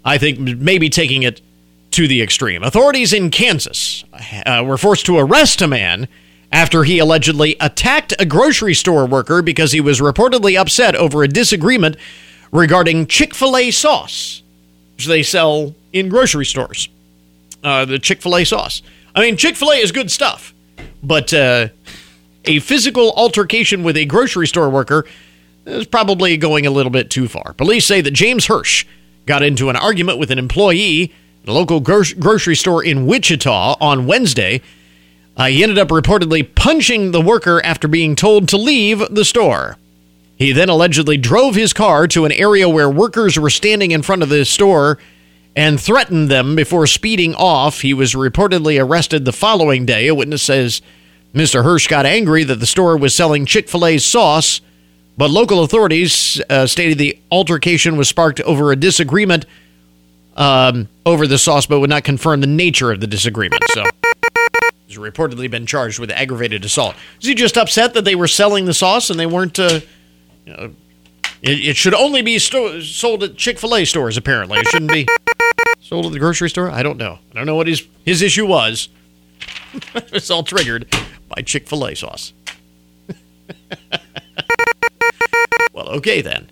I think, maybe taking it to the extreme. Authorities in Kansas uh, were forced to arrest a man after he allegedly attacked a grocery store worker because he was reportedly upset over a disagreement regarding Chick fil A sauce, which they sell in grocery stores. Uh, the Chick fil A sauce. I mean, Chick fil A is good stuff, but uh, a physical altercation with a grocery store worker is probably going a little bit too far. Police say that James Hirsch got into an argument with an employee at a local gro- grocery store in Wichita on Wednesday. Uh, he ended up reportedly punching the worker after being told to leave the store. He then allegedly drove his car to an area where workers were standing in front of the store and threatened them before speeding off. He was reportedly arrested the following day. A witness says Mr. Hirsch got angry that the store was selling Chick fil A sauce, but local authorities uh, stated the altercation was sparked over a disagreement um, over the sauce, but would not confirm the nature of the disagreement. So he's reportedly been charged with aggravated assault. Is he just upset that they were selling the sauce and they weren't? Uh, it, it, should only be sto- sold at Chick Fil A stores. Apparently, it shouldn't be <laughs> sold at the grocery store. I don't know. I don't know what his his issue was. <laughs> it's all triggered by Chick Fil A sauce. <laughs> well, okay then.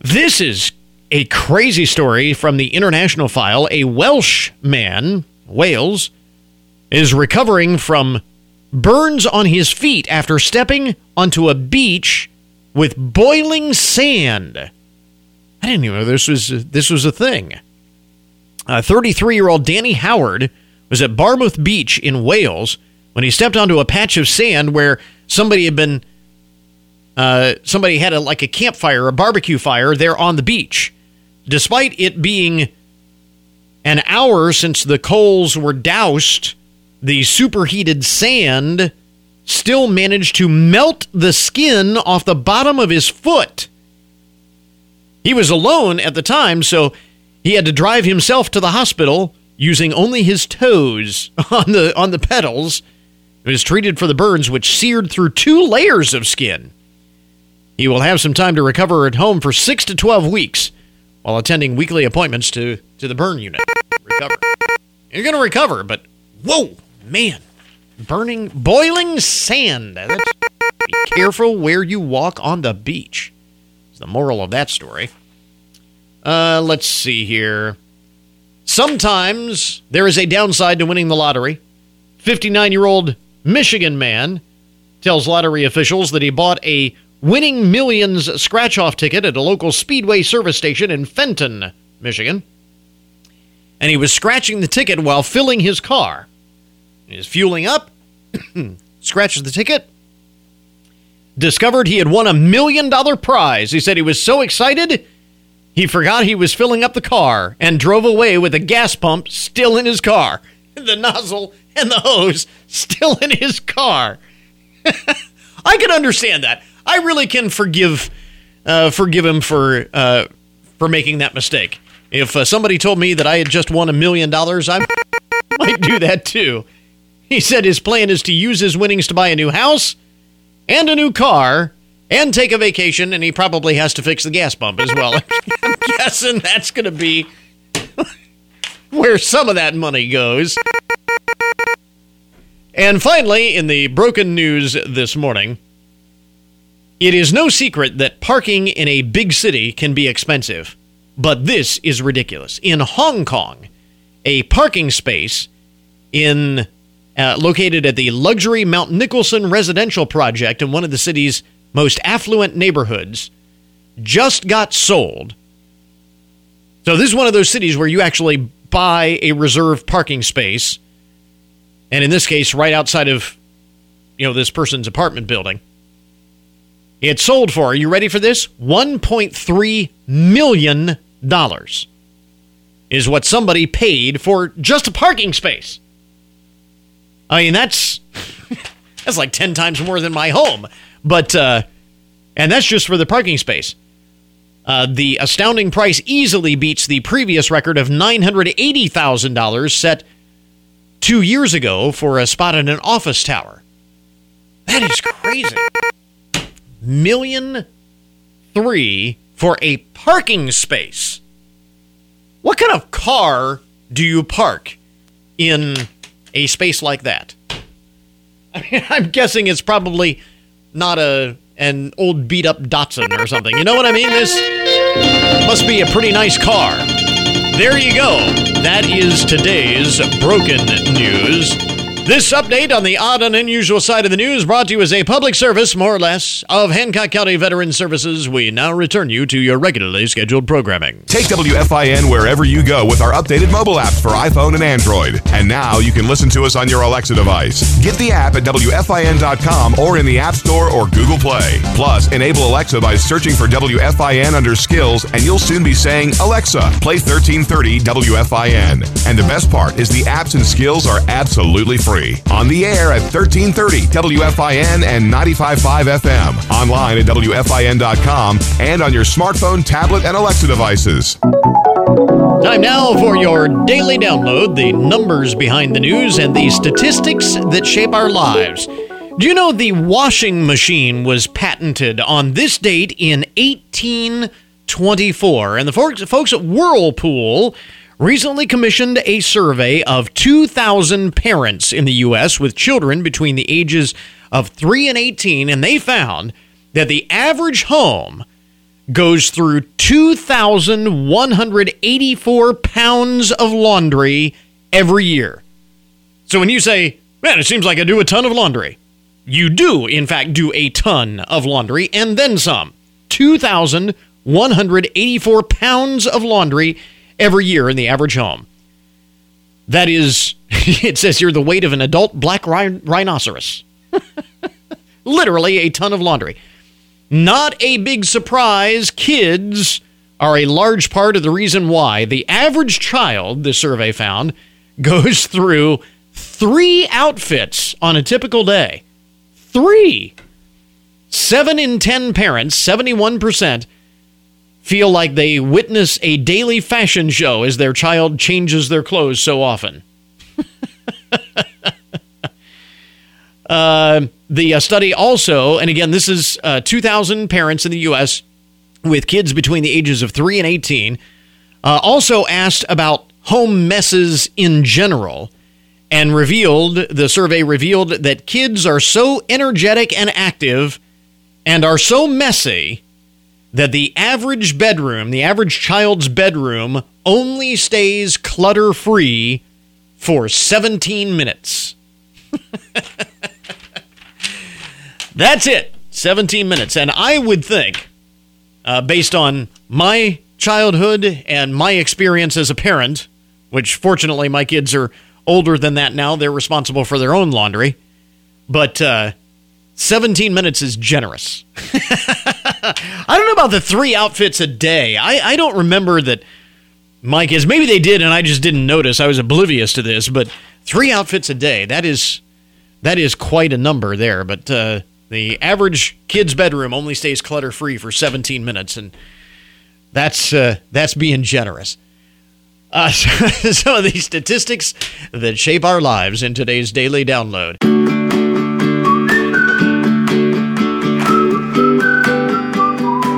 This is a crazy story from the international file. A Welsh man, Wales, is recovering from burns on his feet after stepping onto a beach with boiling sand. I didn't even know this was this was a thing. 33 year old Danny Howard was at Barmouth Beach in Wales when he stepped onto a patch of sand where somebody had been uh, somebody had a like a campfire, a barbecue fire there on the beach. Despite it being an hour since the coals were doused, the superheated sand still managed to melt the skin off the bottom of his foot. He was alone at the time, so he had to drive himself to the hospital using only his toes <laughs> on the on the pedals. He was treated for the burns which seared through two layers of skin. He will have some time to recover at home for 6 to 12 weeks while attending weekly appointments to, to the burn unit. Recover. You're going to recover, but whoa, man. Burning, boiling sand. That's, be careful where you walk on the beach. Is the moral of that story. Uh, let's see here. Sometimes there is a downside to winning the lottery. 59 year old Michigan man tells lottery officials that he bought a winning millions scratch off ticket at a local Speedway service station in Fenton, Michigan. And he was scratching the ticket while filling his car. Was fueling up, <clears throat> scratches the ticket, discovered he had won a million dollar prize. He said he was so excited, he forgot he was filling up the car and drove away with the gas pump still in his car, <laughs> the nozzle and the hose still in his car. <laughs> I can understand that. I really can forgive uh, forgive him for uh, for making that mistake. If uh, somebody told me that I had just won a million dollars, I might do that too. He said his plan is to use his winnings to buy a new house and a new car and take a vacation, and he probably has to fix the gas pump as well. <laughs> I'm guessing that's going to be where some of that money goes. And finally, in the broken news this morning, it is no secret that parking in a big city can be expensive, but this is ridiculous. In Hong Kong, a parking space in uh, located at the luxury Mount Nicholson residential project in one of the city's most affluent neighborhoods just got sold. So this is one of those cities where you actually buy a reserved parking space and in this case right outside of you know this person's apartment building. It sold for, are you ready for this? 1.3 million dollars is what somebody paid for just a parking space. I mean, that's <laughs> that's like 10 times more than my home. But uh and that's just for the parking space. Uh, the astounding price easily beats the previous record of $980,000 set two years ago for a spot in an office tower. That is crazy. Million three for a parking space. What kind of car do you park in a space like that? <laughs> I mean, I'm guessing it's probably not a an old beat up Datsun or something. You know what I mean? This must be a pretty nice car. There you go. That is today's broken news. This update on the odd and unusual side of the news brought to you as a public service, more or less, of Hancock County Veteran Services. We now return you to your regularly scheduled programming. Take WFIN wherever you go with our updated mobile apps for iPhone and Android. And now you can listen to us on your Alexa device. Get the app at WFIN.com or in the App Store or Google Play. Plus, enable Alexa by searching for WFIN under skills, and you'll soon be saying, Alexa, play 1330 WFIN. And the best part is the apps and skills are absolutely free free. On the air at 1330 WFIN and 95.5 FM. Online at WFIN.com and on your smartphone, tablet, and Alexa devices. Time now for your daily download the numbers behind the news and the statistics that shape our lives. Do you know the washing machine was patented on this date in 1824? And the folks, folks at Whirlpool recently commissioned a survey of 2,000 parents in the U.S. with children between the ages of 3 and 18, and they found that the average home goes through 2,184 pounds of laundry every year. So when you say, man, it seems like I do a ton of laundry, you do, in fact, do a ton of laundry and then some. 2,184 pounds of laundry every year in the average home. That is, <laughs> it says here, the weight of an adult black rhinoceros. <laughs> Literally a ton of laundry. Not a big surprise. Kids are a large part of the reason why the average child, the survey found, <laughs> goes through three outfits on a typical day. Three. Seven in ten parents, 71%, feel like they witness a daily fashion show as their child changes their clothes so often. <laughs> uh, the uh, study also, and again, this is uh, 2,000 parents in the U.S. with kids between the ages of 3 and 18, uh, also asked about home messes in general and revealed, the survey revealed that kids are so energetic and active and are so messy that the average bedroom, the average child's bedroom, only stays clutter free for 17 minutes. <laughs> That's it. 17 minutes. And I would think, uh, based on my childhood and my experience as a parent, which fortunately my kids are older than that now, they're responsible for their own laundry. But uh, 17 minutes is generous. I don't know about the three outfits a day. I, I don't remember that Mike is. Maybe they did, and I just didn't notice. I was oblivious to this. But three outfits a day. That is that is quite a number there. But uh, the average kid's bedroom only stays clutter free for 17 minutes, and that's uh, that's being generous. Uh, <laughs> some of these statistics that shape our lives in today's daily download.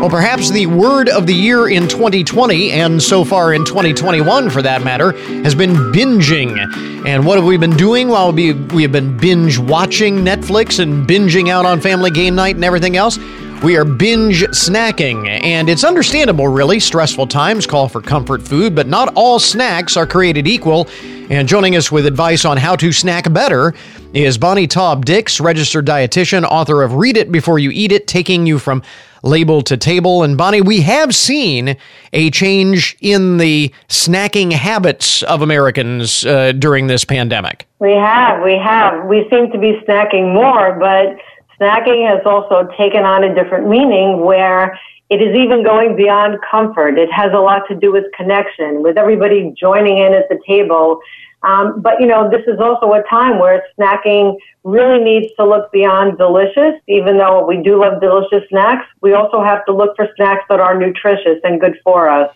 Well, perhaps the word of the year in 2020, and so far in 2021 for that matter, has been binging. And what have we been doing while we, we have been binge watching Netflix and binging out on family game night and everything else? We are binge snacking, and it's understandable, really. Stressful times call for comfort food, but not all snacks are created equal. And joining us with advice on how to snack better is Bonnie Taub Dix, registered dietitian, author of Read It Before You Eat It, taking you from label to table. And Bonnie, we have seen a change in the snacking habits of Americans uh, during this pandemic. We have, we have. We seem to be snacking more, but snacking has also taken on a different meaning where it is even going beyond comfort. It has a lot to do with connection, with everybody joining in at the table um, but you know, this is also a time where snacking really needs to look beyond delicious. Even though we do love delicious snacks, we also have to look for snacks that are nutritious and good for us.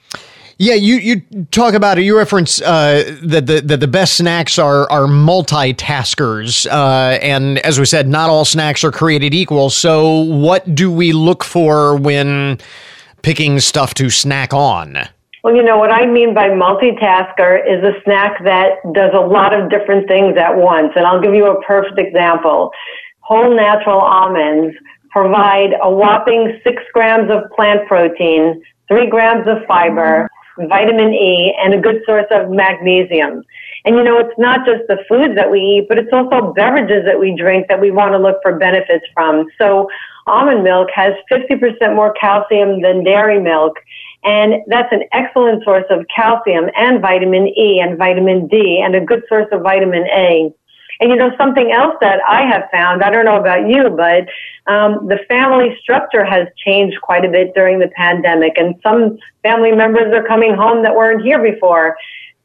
Yeah, you, you talk about it. You reference uh, that the that the best snacks are are multitaskers, uh, and as we said, not all snacks are created equal. So, what do we look for when picking stuff to snack on? Well, you know, what I mean by multitasker is a snack that does a lot of different things at once. And I'll give you a perfect example. Whole natural almonds provide a whopping six grams of plant protein, three grams of fiber, vitamin E, and a good source of magnesium. And you know, it's not just the foods that we eat, but it's also beverages that we drink that we want to look for benefits from. So almond milk has 50% more calcium than dairy milk. And that's an excellent source of calcium and vitamin E and vitamin D and a good source of vitamin A. And you know, something else that I have found, I don't know about you, but um, the family structure has changed quite a bit during the pandemic, and some family members are coming home that weren't here before.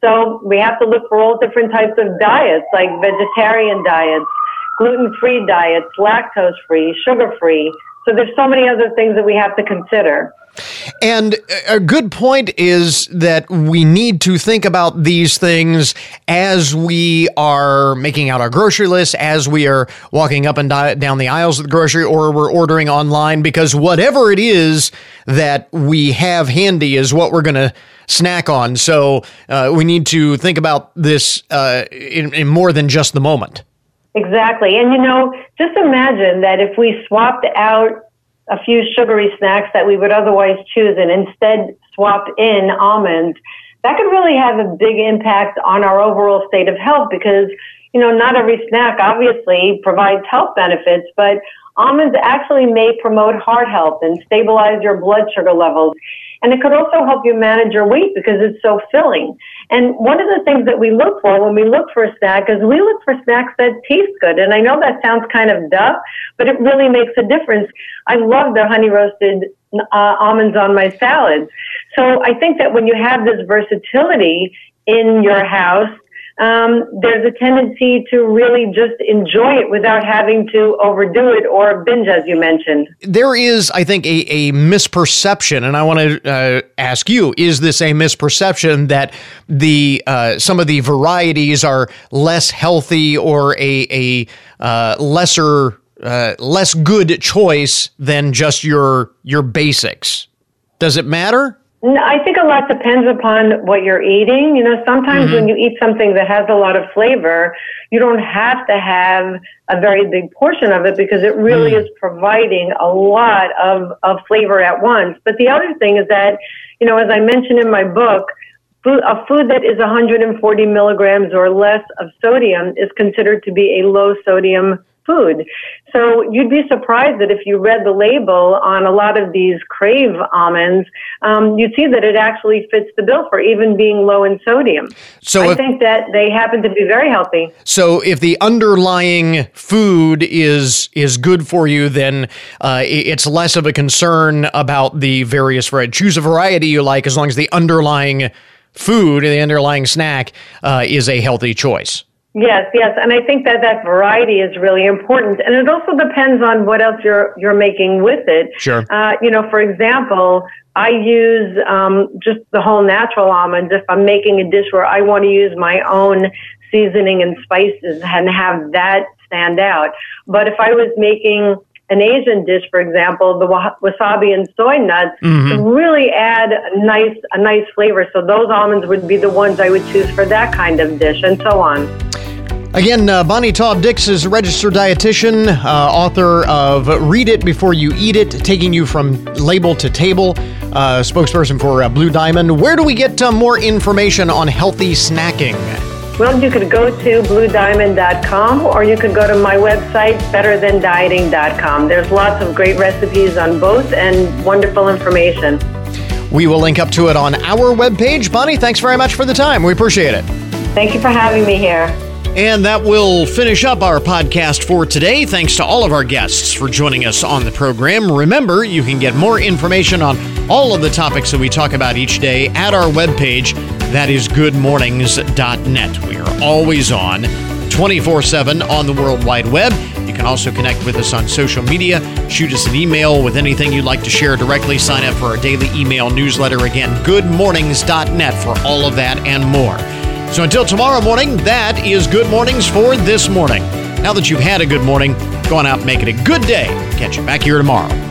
So we have to look for all different types of diets, like vegetarian diets, gluten free diets, lactose free, sugar free. So there's so many other things that we have to consider. And a good point is that we need to think about these things as we are making out our grocery list, as we are walking up and down the aisles of the grocery, or we're ordering online, because whatever it is that we have handy is what we're going to snack on. So uh, we need to think about this uh, in, in more than just the moment. Exactly. And you know, just imagine that if we swapped out a few sugary snacks that we would otherwise choose and instead swap in almonds, that could really have a big impact on our overall state of health because, you know, not every snack obviously provides health benefits, but almonds actually may promote heart health and stabilize your blood sugar levels. And it could also help you manage your weight because it's so filling. And one of the things that we look for when we look for a snack is we look for snacks that taste good. And I know that sounds kind of duh, but it really makes a difference. I love the honey roasted uh, almonds on my salads. So I think that when you have this versatility in your house, um, there's a tendency to really just enjoy it without having to overdo it or binge, as you mentioned. There is, I think, a, a misperception, and I want to uh, ask you: Is this a misperception that the uh, some of the varieties are less healthy or a a uh, lesser uh, less good choice than just your your basics? Does it matter? I think a lot depends upon what you're eating. You know, sometimes mm-hmm. when you eat something that has a lot of flavor, you don't have to have a very big portion of it because it really mm. is providing a lot of, of flavor at once. But the other thing is that, you know, as I mentioned in my book, food, a food that is 140 milligrams or less of sodium is considered to be a low sodium food. So you'd be surprised that if you read the label on a lot of these crave almonds, um, you'd see that it actually fits the bill for even being low in sodium. So I if, think that they happen to be very healthy. So if the underlying food is is good for you, then uh, it's less of a concern about the various variety. Choose a variety you like as long as the underlying food, the underlying snack, uh, is a healthy choice. Yes, yes, and I think that that variety is really important, and it also depends on what else you're you're making with it. Sure. Uh, you know, for example, I use um, just the whole natural almonds if I'm making a dish where I want to use my own seasoning and spices and have that stand out. But if I was making an Asian dish, for example, the wasabi and soy nuts mm-hmm. really add a nice a nice flavor. So those almonds would be the ones I would choose for that kind of dish, and so on. Again, uh, Bonnie Taub Dix is a registered dietitian, uh, author of Read It Before You Eat It, taking you from label to table, uh, spokesperson for uh, Blue Diamond. Where do we get uh, more information on healthy snacking? Well, you could go to bluediamond.com or you could go to my website, betterthandieting.com. There's lots of great recipes on both and wonderful information. We will link up to it on our webpage. Bonnie, thanks very much for the time. We appreciate it. Thank you for having me here. And that will finish up our podcast for today. Thanks to all of our guests for joining us on the program. Remember, you can get more information on all of the topics that we talk about each day at our webpage. That is goodmornings.net. We are always on 24 7 on the World Wide Web. You can also connect with us on social media. Shoot us an email with anything you'd like to share directly. Sign up for our daily email newsletter. Again, goodmornings.net for all of that and more. So until tomorrow morning, that is Good Mornings for this morning. Now that you've had a good morning, go on out and make it a good day. Catch you back here tomorrow.